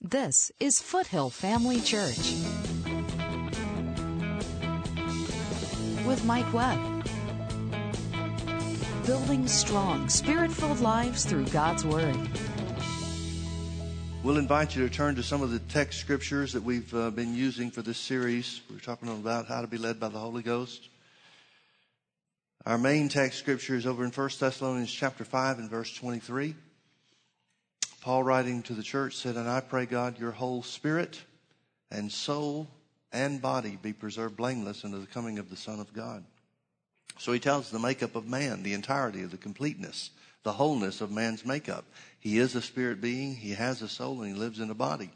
This is Foothill Family Church with Mike Webb. Building strong, spirit filled lives through God's Word. We'll invite you to turn to some of the text scriptures that we've uh, been using for this series. We're talking about how to be led by the Holy Ghost. Our main text scripture is over in 1 Thessalonians chapter 5 and verse 23. Paul writing to the church said, And I pray God your whole spirit and soul and body be preserved blameless unto the coming of the Son of God. So he tells the makeup of man, the entirety of the completeness, the wholeness of man's makeup. He is a spirit being, he has a soul, and he lives in a body.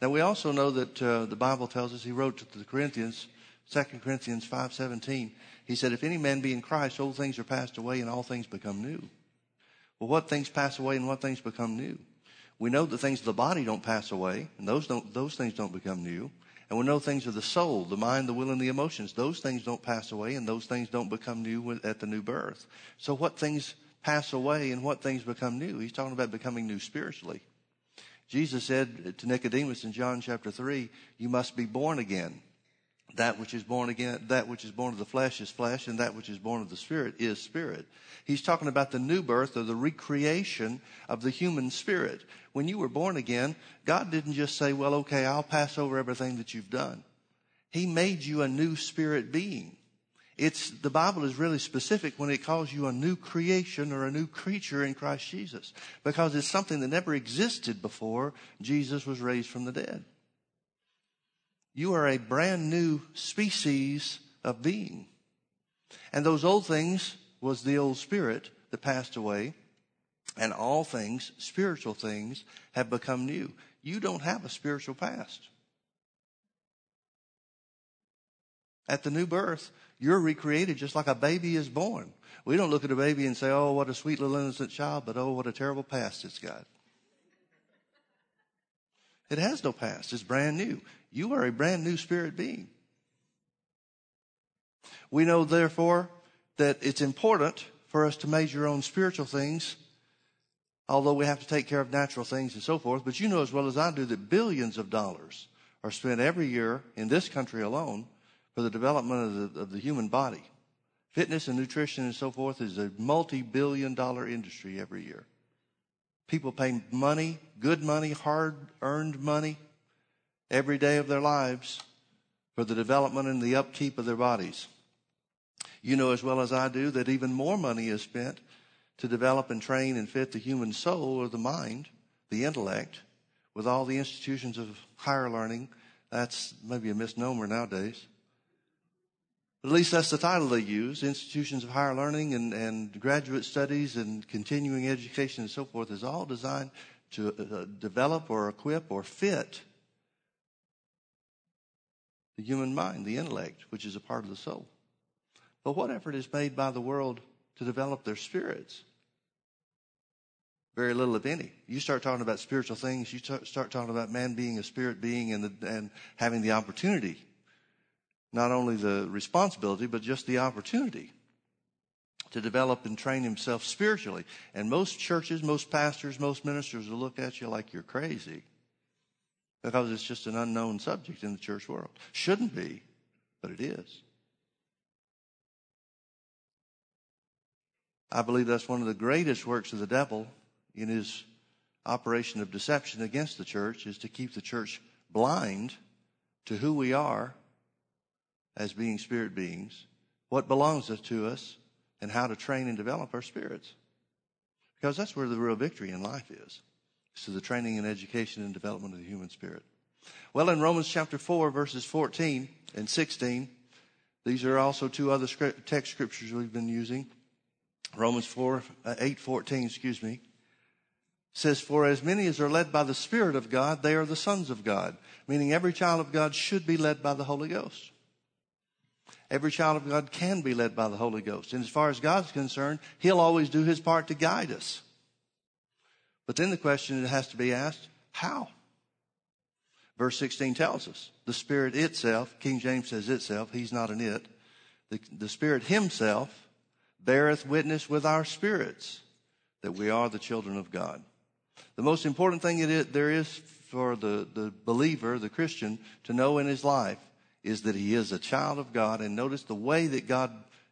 Now we also know that uh, the Bible tells us he wrote to the Corinthians, 2 Corinthians 5:17. He said, "If any man be in Christ, old things are passed away, and all things become new." Well, what things pass away and what things become new? We know that things of the body don't pass away, and those don't, those things don't become new. And we know things of the soul, the mind, the will, and the emotions. Those things don't pass away, and those things don't become new at the new birth. So what things pass away and what things become new? He's talking about becoming new spiritually. Jesus said to Nicodemus in John chapter 3, you must be born again. That which is born again, that which is born of the flesh is flesh, and that which is born of the spirit is spirit. He's talking about the new birth or the recreation of the human spirit. When you were born again, God didn't just say, well, okay, I'll pass over everything that you've done. He made you a new spirit being. It's, the Bible is really specific when it calls you a new creation or a new creature in Christ Jesus because it's something that never existed before Jesus was raised from the dead. You are a brand new species of being. And those old things was the old spirit that passed away, and all things, spiritual things, have become new. You don't have a spiritual past. At the new birth, you're recreated just like a baby is born. We don't look at a baby and say, oh, what a sweet little innocent child, but oh, what a terrible past it's got. It has no past. It's brand new. You are a brand new spirit being. We know, therefore, that it's important for us to measure on spiritual things, although we have to take care of natural things and so forth. But you know as well as I do that billions of dollars are spent every year in this country alone for the development of the, of the human body. Fitness and nutrition and so forth is a multi-billion dollar industry every year. People pay money, good money, hard earned money, every day of their lives for the development and the upkeep of their bodies. You know as well as I do that even more money is spent to develop and train and fit the human soul or the mind, the intellect, with all the institutions of higher learning. That's maybe a misnomer nowadays. At least that's the title they use. Institutions of higher learning and, and graduate studies and continuing education and so forth is all designed to uh, develop or equip or fit the human mind, the intellect, which is a part of the soul. But what effort is made by the world to develop their spirits? Very little, if any. You start talking about spiritual things, you start talking about man being a spirit being and, the, and having the opportunity, not only the responsibility, but just the opportunity to develop and train himself spiritually. And most churches, most pastors, most ministers will look at you like you're crazy because it's just an unknown subject in the church world. Shouldn't be, but it is. I believe that's one of the greatest works of the devil in his operation of deception against the church is to keep the church blind to who we are as being spirit beings, what belongs to us, and how to train and develop our spirits. Because that's where the real victory in life is. It's to the training and education and development of the human spirit. Well, in Romans chapter 4, verses 14 and 16, these are also two other text scriptures we've been using. Romans 4, uh, 8, 14, excuse me, says, For as many as are led by the Spirit of God, they are the sons of God. Meaning every child of God should be led by the Holy Ghost. Every child of God can be led by the Holy Ghost. And as far as God's concerned, He'll always do His part to guide us. But then the question that has to be asked, how? Verse 16 tells us the Spirit itself, King James says itself, He's not an it. The, the Spirit Himself beareth witness with our spirits that we are the children of God. The most important thing there is for the, the believer, the Christian, to know in his life is that he is a child of God. And notice the way that God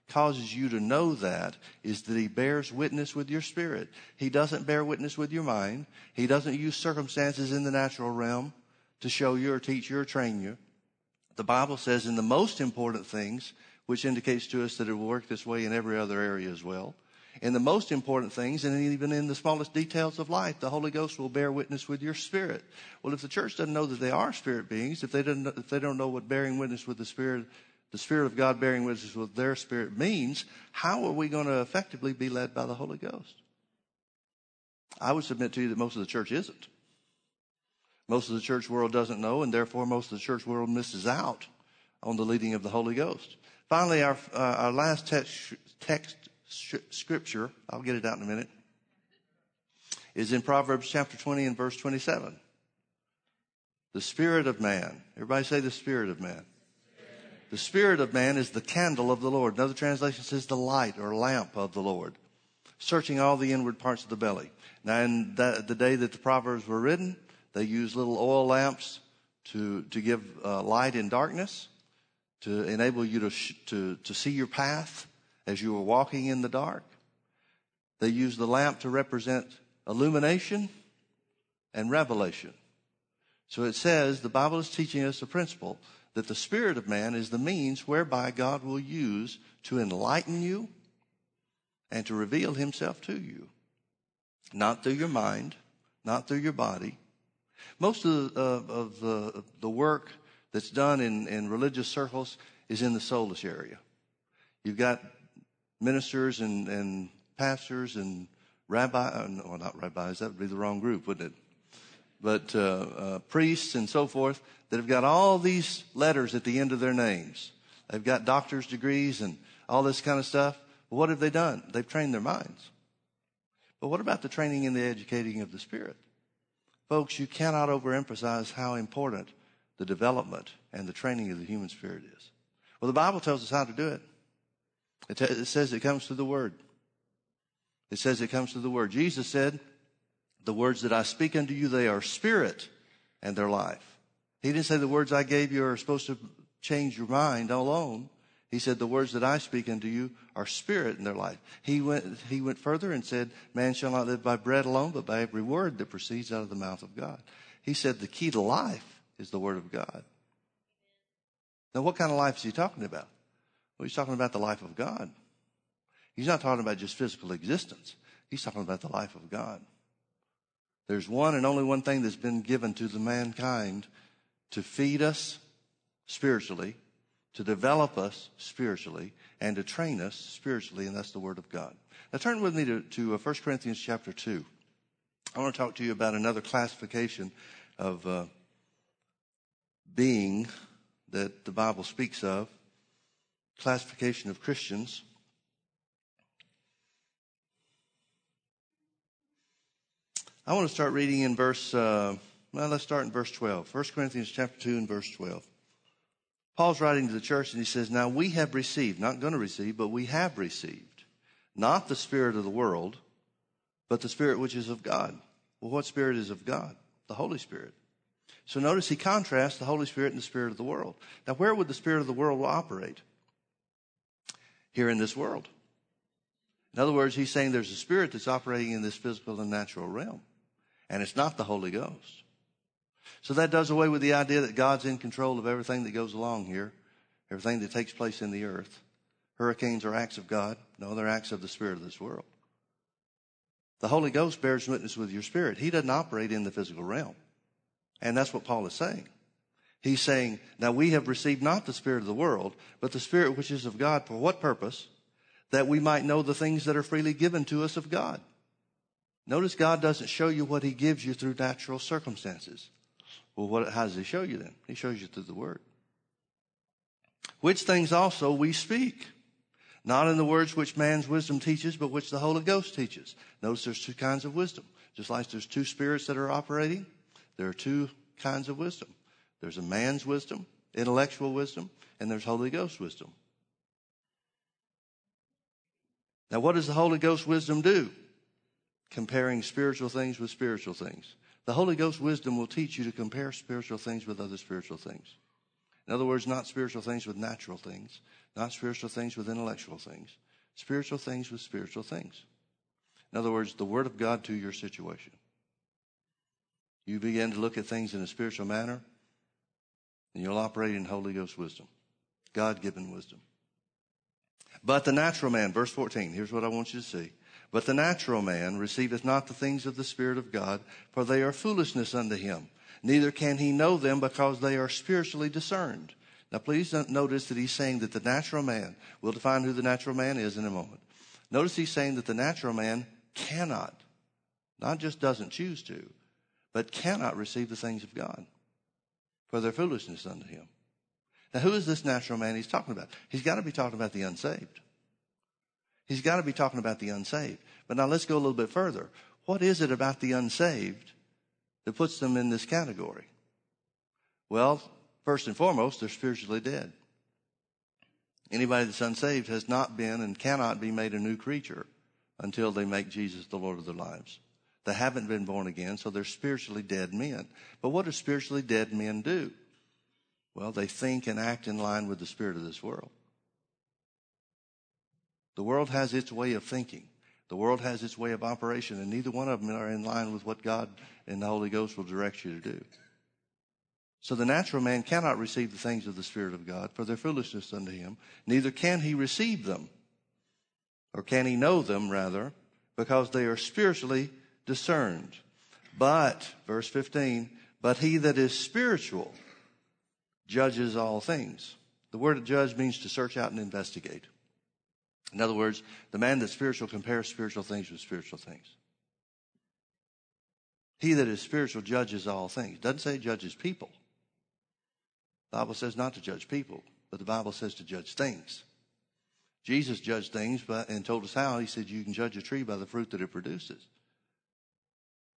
causes you to know that is that he bears witness with your spirit. He doesn't bear witness with your mind. He doesn't use circumstances in the natural realm to show you or teach you or train you. The Bible says in the most important things, which indicates to us that it will work this way in every other area as well. In the most important things, and even in the smallest details of life, the Holy Ghost will bear witness with your spirit. Well, if the church doesn't know that they are spirit beings, if they don't, if they don't know what bearing witness with the Spirit the Spirit of God bearing witness with their spirit means, how are we going to effectively be led by the Holy Ghost? I would submit to you that most of the church isn't. Most of the church world doesn't know, and therefore most of the church world misses out on the leading of the Holy Ghost. Finally, our, uh, our last text, text scripture, I'll get it out in a minute, is in Proverbs chapter 20 and verse 27. The spirit of man. Everybody say the spirit of man. The spirit of man is the candle of the Lord. Another translation says the light or lamp of the Lord, searching all the inward parts of the belly. Now, in the, the day that the Proverbs were written, they used little oil lamps to, to give uh, light in darkness, to enable you to, sh- to, to see your path as you were walking in the dark. They used the lamp to represent illumination and revelation. So it says, the Bible is teaching us a principle that the spirit of man is the means whereby God will use to enlighten you and to reveal himself to you. Not through your mind, not through your body. Most of the, of the, the work that's done in, in religious circles is in the soulless area. You've got ministers and, and pastors and rabbi, uh, no, not rabbis, that would be the wrong group, wouldn't it? But uh, uh, priests and so forth that have got all these letters at the end of their names. They've got doctor's degrees and all this kind of stuff. What have they done? They've trained their minds. But what about the training and the educating of the spirit? Folks, you cannot overemphasize how important the development and the training of the human spirit is. Well, the Bible tells us how to do it. It, t- it says it comes through the Word. It says it comes through the Word. Jesus said, The words that I speak unto you, they are spirit and they're life. He didn't say the words I gave you are supposed to change your mind alone. He said, the words that I speak unto you are spirit in their life. He went, he went further and said, man shall not live by bread alone, but by every word that proceeds out of the mouth of God. He said the key to life is the word of God. Now, what kind of life is he talking about? Well, he's talking about the life of God. He's not talking about just physical existence. He's talking about the life of God. There's one and only one thing that's been given to the mankind to feed us spiritually, to develop us spiritually, and to train us spiritually, and that's the Word of God. Now turn with me to, to 1 uh, Corinthians chapter 2. I want to talk to you about another classification of uh, being that the Bible speaks of, classification of Christians. I want to start reading in verse uh, well, let's start in verse 12. 1 Corinthians chapter 2 and verse 12. Paul's writing to the church and he says, Now we have received, not going to receive, but we have received, not the spirit of the world, but the spirit which is of God. Well, what spirit is of God? The Holy Spirit. So notice he contrasts the Holy Spirit and the spirit of the world. Now, where would the spirit of the world operate? Here in this world. In other words, he's saying there's a spirit that's operating in this physical and natural realm, and it's not the Holy Ghost. So that does away with the idea that God's in control of everything that goes along here, everything that takes place in the earth. Hurricanes are acts of God. No, they're acts of the spirit of this world. The Holy Ghost bears witness with your spirit. He doesn't operate in the physical realm. And that's what Paul is saying. He's saying, now we have received not the spirit of the world, but the spirit which is of God. For what purpose? That we might know the things that are freely given to us of God. Notice God doesn't show you what he gives you through natural circumstances. Well, what, how does he show you then? He shows you through the word. Which things also we speak, not in the words which man's wisdom teaches, but which the Holy Ghost teaches. Notice there's two kinds of wisdom. Just like there's two spirits that are operating, there are two kinds of wisdom. There's a man's wisdom, intellectual wisdom, and there's Holy Ghost wisdom. Now, what does the Holy Ghost wisdom do? Comparing spiritual things with spiritual things. The Holy Ghost wisdom will teach you to compare spiritual things with other spiritual things. In other words, not spiritual things with natural things, not spiritual things with intellectual things, spiritual things with spiritual things. In other words, the Word of God to your situation. You begin to look at things in a spiritual manner, and you'll operate in Holy Ghost wisdom, God given wisdom. But the natural man, verse 14, here's what I want you to see. But the natural man receiveth not the things of the Spirit of God, for they are foolishness unto him. Neither can he know them because they are spiritually discerned. Now, please notice that he's saying that the natural man, we'll define who the natural man is in a moment. Notice he's saying that the natural man cannot, not just doesn't choose to, but cannot receive the things of God, for they're foolishness unto him. Now, who is this natural man he's talking about? He's got to be talking about the unsaved. He's got to be talking about the unsaved. But now let's go a little bit further. What is it about the unsaved that puts them in this category? Well, first and foremost, they're spiritually dead. Anybody that's unsaved has not been and cannot be made a new creature until they make Jesus the Lord of their lives. They haven't been born again, so they're spiritually dead men. But what do spiritually dead men do? Well, they think and act in line with the spirit of this world. The world has its way of thinking. The world has its way of operation, and neither one of them are in line with what God and the Holy Ghost will direct you to do. So the natural man cannot receive the things of the Spirit of God, for they're foolishness unto him. Neither can he receive them, or can he know them, rather, because they are spiritually discerned. But, verse 15, but he that is spiritual judges all things. The word judge means to search out and investigate. In other words, the man that's spiritual compares spiritual things with spiritual things. He that is spiritual judges all things. Doesn't say judges people. The Bible says not to judge people, but the Bible says to judge things. Jesus judged things but, and told us how. He said, You can judge a tree by the fruit that it produces.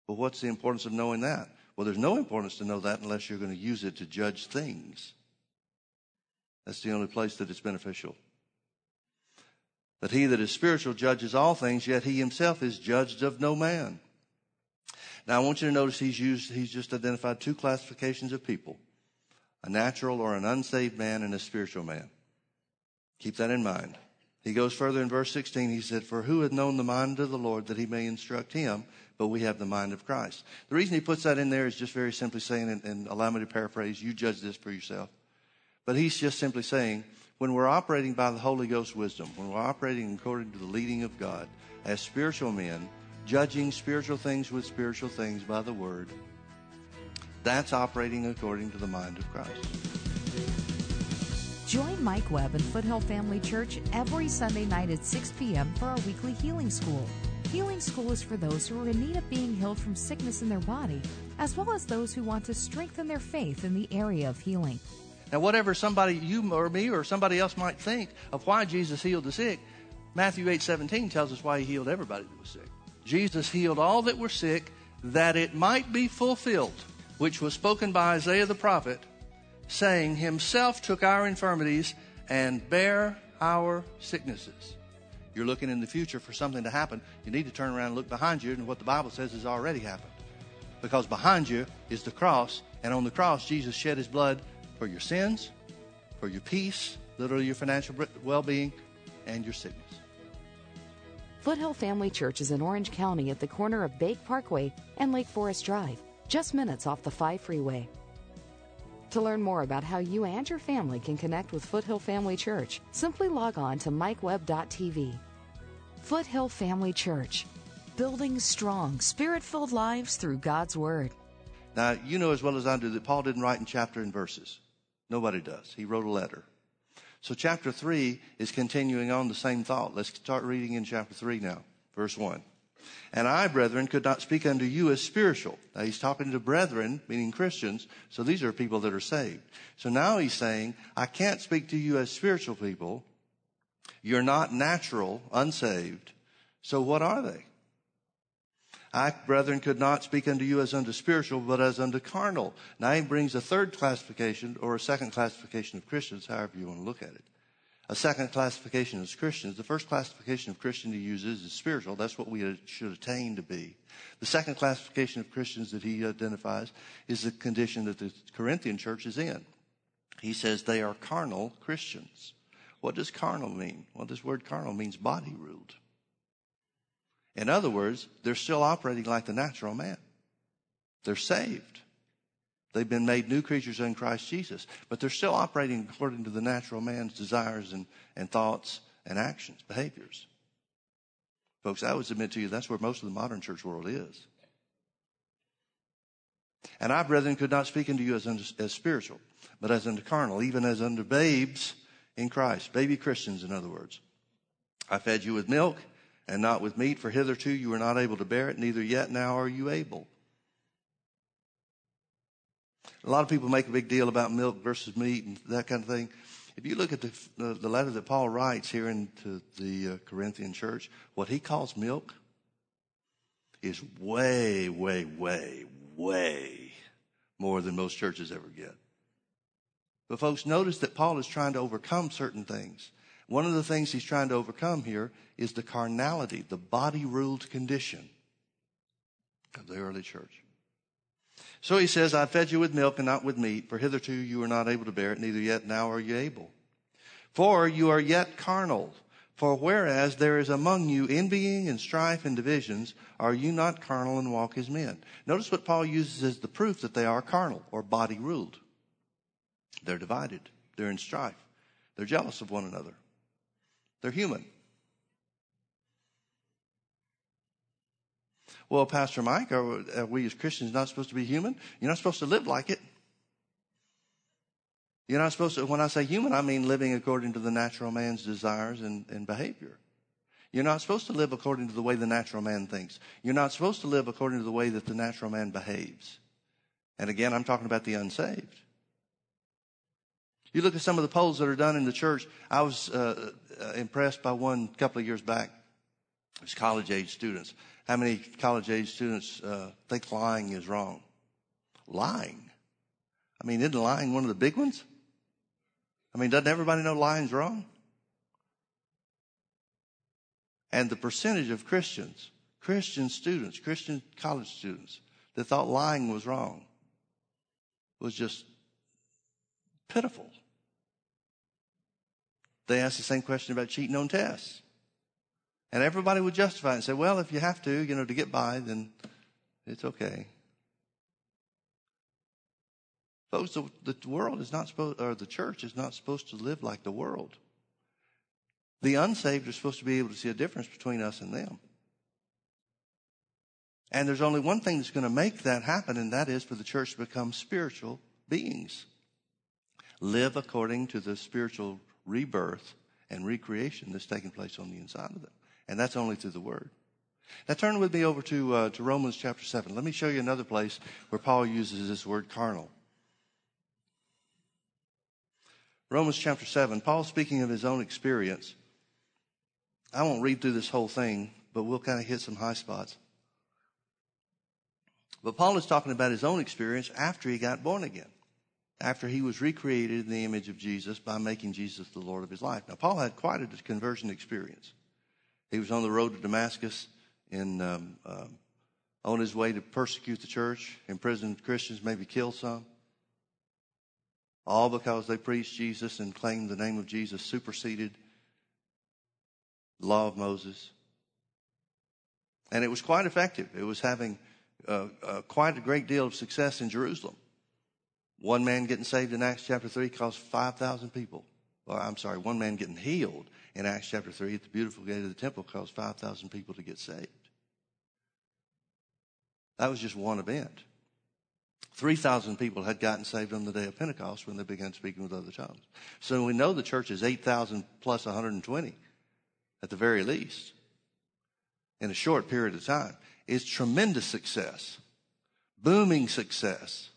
Well, what's the importance of knowing that? Well, there's no importance to know that unless you're going to use it to judge things. That's the only place that it's beneficial. That he that is spiritual judges all things, yet he himself is judged of no man. Now I want you to notice he's used, he's just identified two classifications of people. A natural or an unsaved man and a spiritual man. Keep that in mind. He goes further in verse 16. He said, For who hath known the mind of the Lord that he may instruct him? But we have the mind of Christ. The reason he puts that in there is just very simply saying, and, and allow me to paraphrase, you judge this for yourself. But he's just simply saying, when we're operating by the Holy Ghost wisdom, when we're operating according to the leading of God as spiritual men, judging spiritual things with spiritual things by the Word, that's operating according to the mind of Christ. Join Mike Webb and Foothill Family Church every Sunday night at 6 p.m. for our weekly healing school. Healing School is for those who are in need of being healed from sickness in their body, as well as those who want to strengthen their faith in the area of healing. Now, whatever somebody, you or me or somebody else might think of why Jesus healed the sick, Matthew 8 17 tells us why he healed everybody that was sick. Jesus healed all that were sick that it might be fulfilled, which was spoken by Isaiah the prophet, saying, Himself took our infirmities and bare our sicknesses. You're looking in the future for something to happen. You need to turn around and look behind you, and what the Bible says has already happened. Because behind you is the cross, and on the cross, Jesus shed his blood for your sins, for your peace, literally your financial well being, and your sickness. Foothill Family Church is in Orange County at the corner of Bake Parkway and Lake Forest Drive, just minutes off the 5 freeway. To learn more about how you and your family can connect with Foothill Family Church, simply log on to mikewebb.tv. Foothill Family Church, building strong, spirit filled lives through God's Word. Now, you know as well as I do that Paul didn't write in chapter and verses. Nobody does. He wrote a letter. So chapter 3 is continuing on the same thought. Let's start reading in chapter 3 now, verse 1. And I, brethren, could not speak unto you as spiritual. Now he's talking to brethren, meaning Christians. So these are people that are saved. So now he's saying, I can't speak to you as spiritual people. You're not natural, unsaved. So what are they? I, brethren, could not speak unto you as unto spiritual, but as unto carnal. Now he brings a third classification or a second classification of Christians, however you want to look at it. A second classification as Christians. The first classification of Christian he uses is spiritual. That's what we should attain to be. The second classification of Christians that he identifies is the condition that the Corinthian church is in. He says they are carnal Christians. What does carnal mean? Well, this word carnal means body ruled. In other words, they're still operating like the natural man. They're saved. They've been made new creatures in Christ Jesus, but they're still operating according to the natural man's desires and, and thoughts and actions, behaviors. Folks, I would submit to you that's where most of the modern church world is. And I, brethren, could not speak unto you as, unto, as spiritual, but as unto carnal, even as unto babes in Christ, baby Christians, in other words. I fed you with milk and not with meat, for hitherto you were not able to bear it, neither yet now are you able. A lot of people make a big deal about milk versus meat and that kind of thing. If you look at the, the, the letter that Paul writes here into the uh, Corinthian church, what he calls milk is way, way, way, way more than most churches ever get. But folks, notice that Paul is trying to overcome certain things. One of the things he's trying to overcome here is the carnality, the body ruled condition of the early church. So he says, I fed you with milk and not with meat, for hitherto you were not able to bear it, neither yet now are you able. For you are yet carnal. For whereas there is among you envying and strife and divisions, are you not carnal and walk as men? Notice what Paul uses as the proof that they are carnal or body ruled. They're divided. They're in strife. They're jealous of one another. They're human. Well, Pastor Mike, are, are we as Christians not supposed to be human? You're not supposed to live like it. You're not supposed to, when I say human, I mean living according to the natural man's desires and, and behavior. You're not supposed to live according to the way the natural man thinks. You're not supposed to live according to the way that the natural man behaves. And again, I'm talking about the unsaved. You look at some of the polls that are done in the church. I was uh, uh impressed by one a couple of years back. It was college age students. How many college age students uh, think lying is wrong? Lying. I mean, isn't lying one of the big ones? I mean, doesn't everybody know lying's wrong? And the percentage of Christians, Christian students, Christian college students that thought lying was wrong was just pitiful. They asked the same question about cheating on tests. And everybody would justify it and say, well, if you have to, you know, to get by, then it's okay. Folks, the, the world is not supposed, or the church is not supposed to live like the world. The unsaved are supposed to be able to see a difference between us and them. And there's only one thing that's going to make that happen, and that is for the church to become spiritual beings. Live according to the spiritual rebirth and recreation that's taking place on the inside of them. And that's only through the Word. Now turn with me over to, uh, to Romans chapter 7. Let me show you another place where Paul uses this word carnal. Romans chapter 7, Paul speaking of his own experience. I won't read through this whole thing, but we'll kind of hit some high spots. But Paul is talking about his own experience after he got born again, after he was recreated in the image of Jesus by making Jesus the Lord of his life. Now, Paul had quite a conversion experience. He was on the road to Damascus in, um, um, on his way to persecute the church, imprison Christians, maybe kill some. All because they preached Jesus and claimed the name of Jesus superseded the law of Moses. And it was quite effective. It was having uh, uh, quite a great deal of success in Jerusalem. One man getting saved in Acts chapter 3 caused 5,000 people. Well, I'm sorry, one man getting healed in Acts chapter 3 at the beautiful gate of the temple caused 5,000 people to get saved. That was just one event. 3,000 people had gotten saved on the day of Pentecost when they began speaking with other tongues. So we know the church is 8,000 plus 120 at the very least in a short period of time. It's tremendous success, booming success.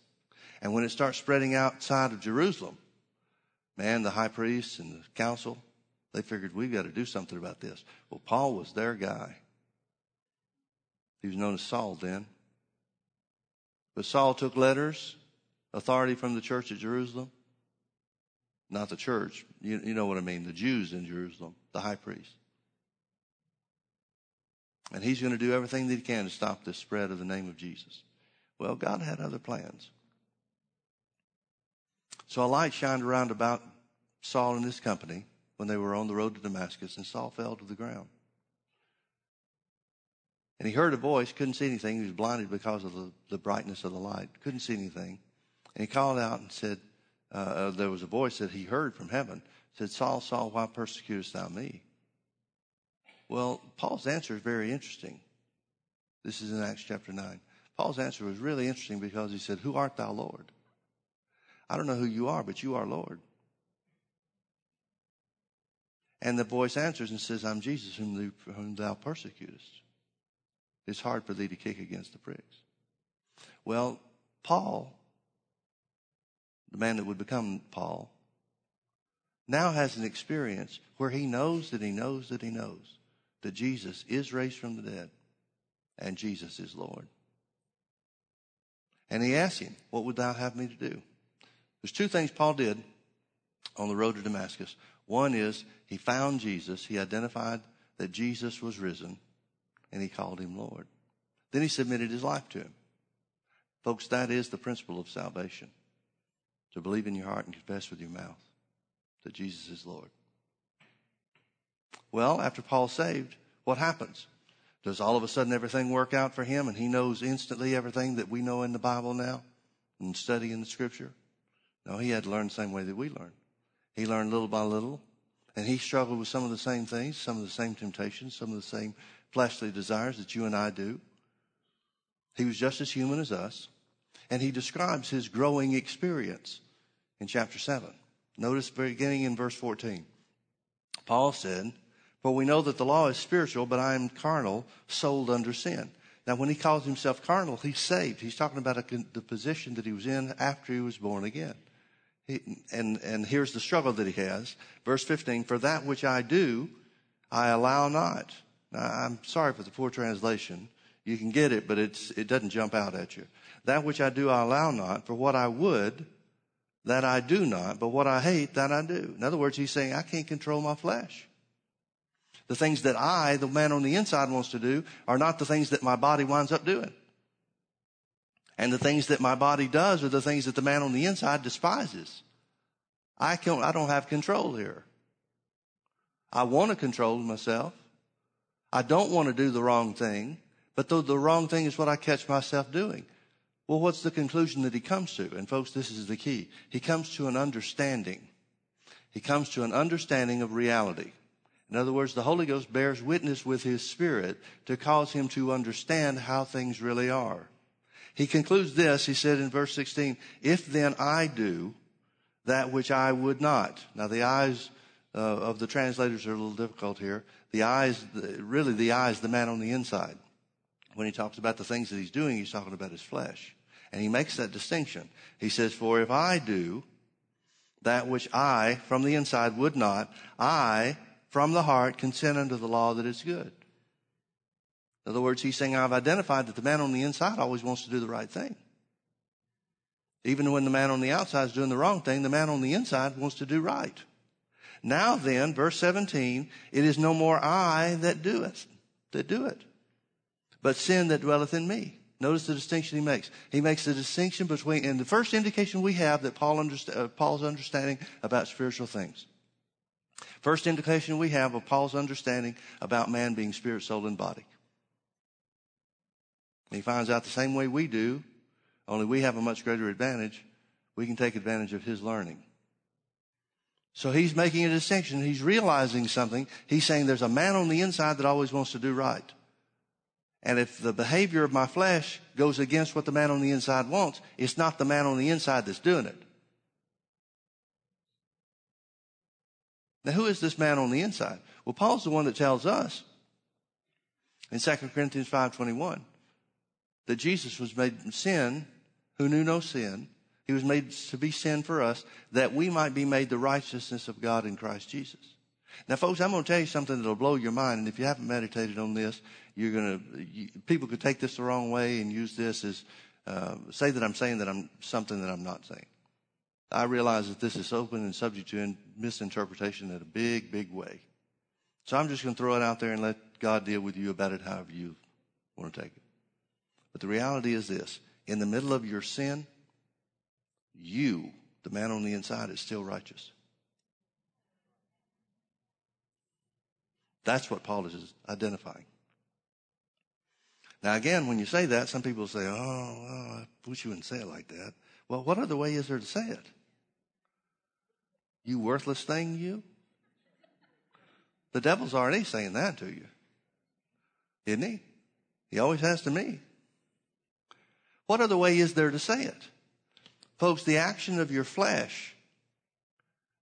And when it starts spreading outside of Jerusalem, man, the high priest and the council, they figured we've got to do something about this. Well, Paul was their guy. He was known as Saul then. But Saul took letters, authority from the church at Jerusalem, not the church. You, you know what I mean? The Jews in Jerusalem, the high priest. And he's going to do everything that he can to stop the spread of the name of Jesus. Well, God had other plans. So a light shined around about Saul and his company when they were on the road to Damascus, and Saul fell to the ground. And he heard a voice, couldn't see anything. He was blinded because of the, the brightness of the light, couldn't see anything. And he called out and said, uh, uh there was a voice that he heard from heaven, said, Saul, Saul, why persecutest thou me? Well, Paul's answer is very interesting. This is in Acts chapter 9. Paul's answer was really interesting because he said, Who art thou, Lord? I don't know who you are, but you are Lord. And the voice answers and says, I'm Jesus whom, whom thou persecutest. It's hard for thee to kick against the pricks. Well, Paul, the man that would become Paul, now has an experience where he knows that he knows that he knows that Jesus is raised from the dead and Jesus is Lord. And he asked him, What would thou have me to do? There's two things Paul did on the road to Damascus. One is he found Jesus, he identified that Jesus was risen, and he called him Lord. Then he submitted his life to him. Folks, that is the principle of salvation to believe in your heart and confess with your mouth that Jesus is Lord. Well, after Paul's saved, what happens? Does all of a sudden everything work out for him and he knows instantly everything that we know in the Bible now and study in the scripture? No, he had to learn the same way that we learn. He learned little by little and he struggled with some of the same things, some of the same temptations, some of the same fleshly desires that you and I do. He was just as human as us. And he describes his growing experience in chapter 7. Notice beginning in verse 14. Paul said, For we know that the law is spiritual, but I am carnal, sold under sin. Now, when he calls himself carnal, he's saved. He's talking about a, the position that he was in after he was born again. And, and here's the struggle that he has. Verse 15, For that which I do, I allow not. Now, I'm sorry for the poor translation. You can get it, but it's, it doesn't jump out at you. That which I do, I allow not. For what I would, that I do not, but what I hate, that I do. In other words, he's saying, I can't control my flesh. The things that I, the man on the inside, wants to do are not the things that my body winds up doing. And the things that my body does are the things that the man on the inside despises. I can't, I don't have control here. I want to control myself. I don't want to do the wrong thing, but though the wrong thing is what I catch myself doing. Well, what's the conclusion that he comes to? And folks, this is the key. He comes to an understanding. He comes to an understanding of reality. In other words, the Holy Ghost bears witness with his spirit to cause him to understand how things really are. He concludes this, he said in verse 16, if then I do that which I would not. Now the eyes uh, of the translators are a little difficult here. The eyes, really the eyes, the man on the inside. When he talks about the things that he's doing, he's talking about his flesh. And he makes that distinction. He says, for if I do that which I from the inside would not, I from the heart consent unto the law that is good. In other words, he's saying, I've identified that the man on the inside always wants to do the right thing. Even when the man on the outside is doing the wrong thing, the man on the inside wants to do right. Now then, verse 17, it is no more I that do it, that do it, but sin that dwelleth in me. Notice the distinction he makes. He makes the distinction between, and the first indication we have that Paul uh, Paul's understanding about spiritual things. First indication we have of Paul's understanding about man being spirit, soul, and body. He finds out the same way we do, only we have a much greater advantage. We can take advantage of his learning. So he's making a distinction. He's realizing something. He's saying there's a man on the inside that always wants to do right. And if the behavior of my flesh goes against what the man on the inside wants, it's not the man on the inside that's doing it. Now, who is this man on the inside? Well, Paul's the one that tells us in 2 Corinthians 5.21 that Jesus was made sin who knew no sin. He was made to be sin for us that we might be made the righteousness of God in Christ Jesus. Now, folks, I'm going to tell you something that'll blow your mind. And if you haven't meditated on this, you're going to, you, people could take this the wrong way and use this as, uh, say that I'm saying that I'm something that I'm not saying. I realize that this is open and subject to misinterpretation in a big, big way. So I'm just going to throw it out there and let God deal with you about it however you want to take it. But the reality is this in the middle of your sin, you, the man on the inside, is still righteous. That's what Paul is identifying. Now, again, when you say that, some people say, oh, well, I wish you wouldn't say it like that. Well, what other way is there to say it? You worthless thing, you? The devil's already saying that to you. Isn't he? He always has to me. What other way is there to say it? Folks, the action of your flesh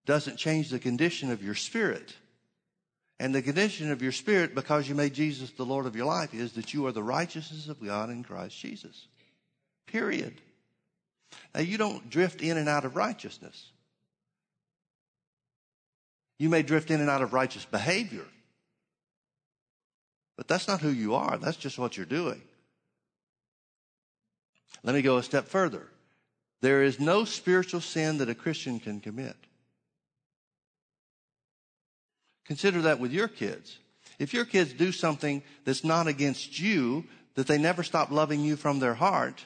doesn't change the condition of your spirit. And the condition of your spirit, because you made Jesus the Lord of your life, is that you are the righteousness of God in Christ Jesus. Period. Now, you don't drift in and out of righteousness. You may drift in and out of righteous behavior. But that's not who you are. That's just what you're doing. Let me go a step further. There is no spiritual sin that a Christian can commit. Consider that with your kids. If your kids do something that's not against you, that they never stop loving you from their heart,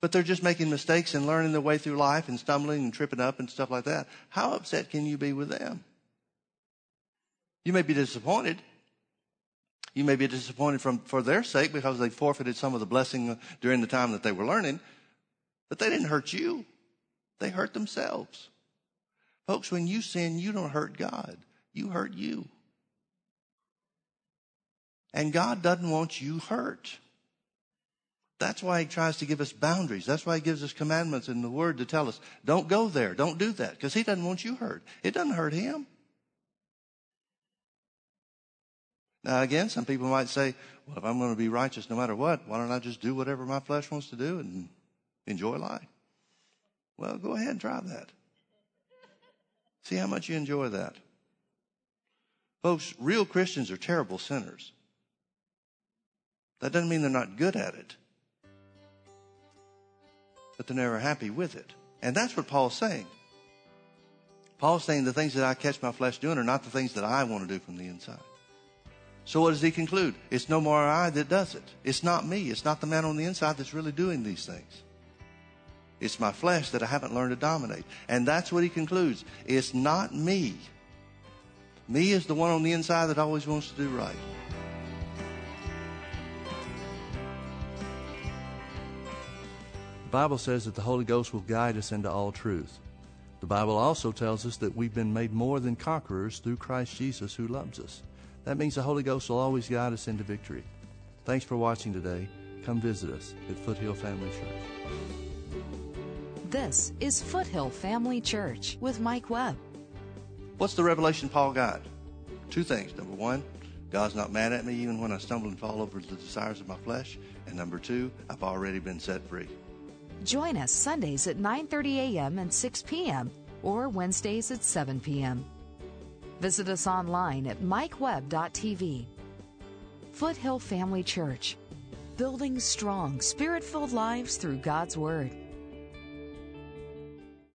but they're just making mistakes and learning their way through life and stumbling and tripping up and stuff like that, how upset can you be with them? You may be disappointed. You may be disappointed from, for their sake because they forfeited some of the blessing during the time that they were learning, but they didn't hurt you. They hurt themselves. Folks, when you sin, you don't hurt God. You hurt you. And God doesn't want you hurt. That's why he tries to give us boundaries. That's why he gives us commandments in the word to tell us, don't go there, don't do that, because he doesn't want you hurt. It doesn't hurt him. Now, again, some people might say, well, if I'm going to be righteous no matter what, why don't I just do whatever my flesh wants to do and enjoy life? Well, go ahead and try that. See how much you enjoy that. Folks, real Christians are terrible sinners. That doesn't mean they're not good at it, but they're never happy with it. And that's what Paul's saying. Paul's saying the things that I catch my flesh doing are not the things that I want to do from the inside. So what does he conclude? It's no more I that does it. It's not me. It's not the man on the inside that's really doing these things. It's my flesh that I haven't learned to dominate. And that's what he concludes. It's not me. Me is the one on the inside that always wants to do right. The Bible says that the Holy Ghost will guide us into all truth. The Bible also tells us that we've been made more than conquerors through Christ Jesus who loves us. That means the Holy Ghost will always guide us into victory. Thanks for watching today. Come visit us at Foothill Family Church. This is Foothill Family Church with Mike Webb. What's the revelation Paul got? Two things. Number one, God's not mad at me even when I stumble and fall over the desires of my flesh. And number two, I've already been set free. Join us Sundays at 9:30 a.m. and 6 p.m. or Wednesdays at 7 p.m. Visit us online at mikewebb.tv. Foothill Family Church, building strong, spirit filled lives through God's Word.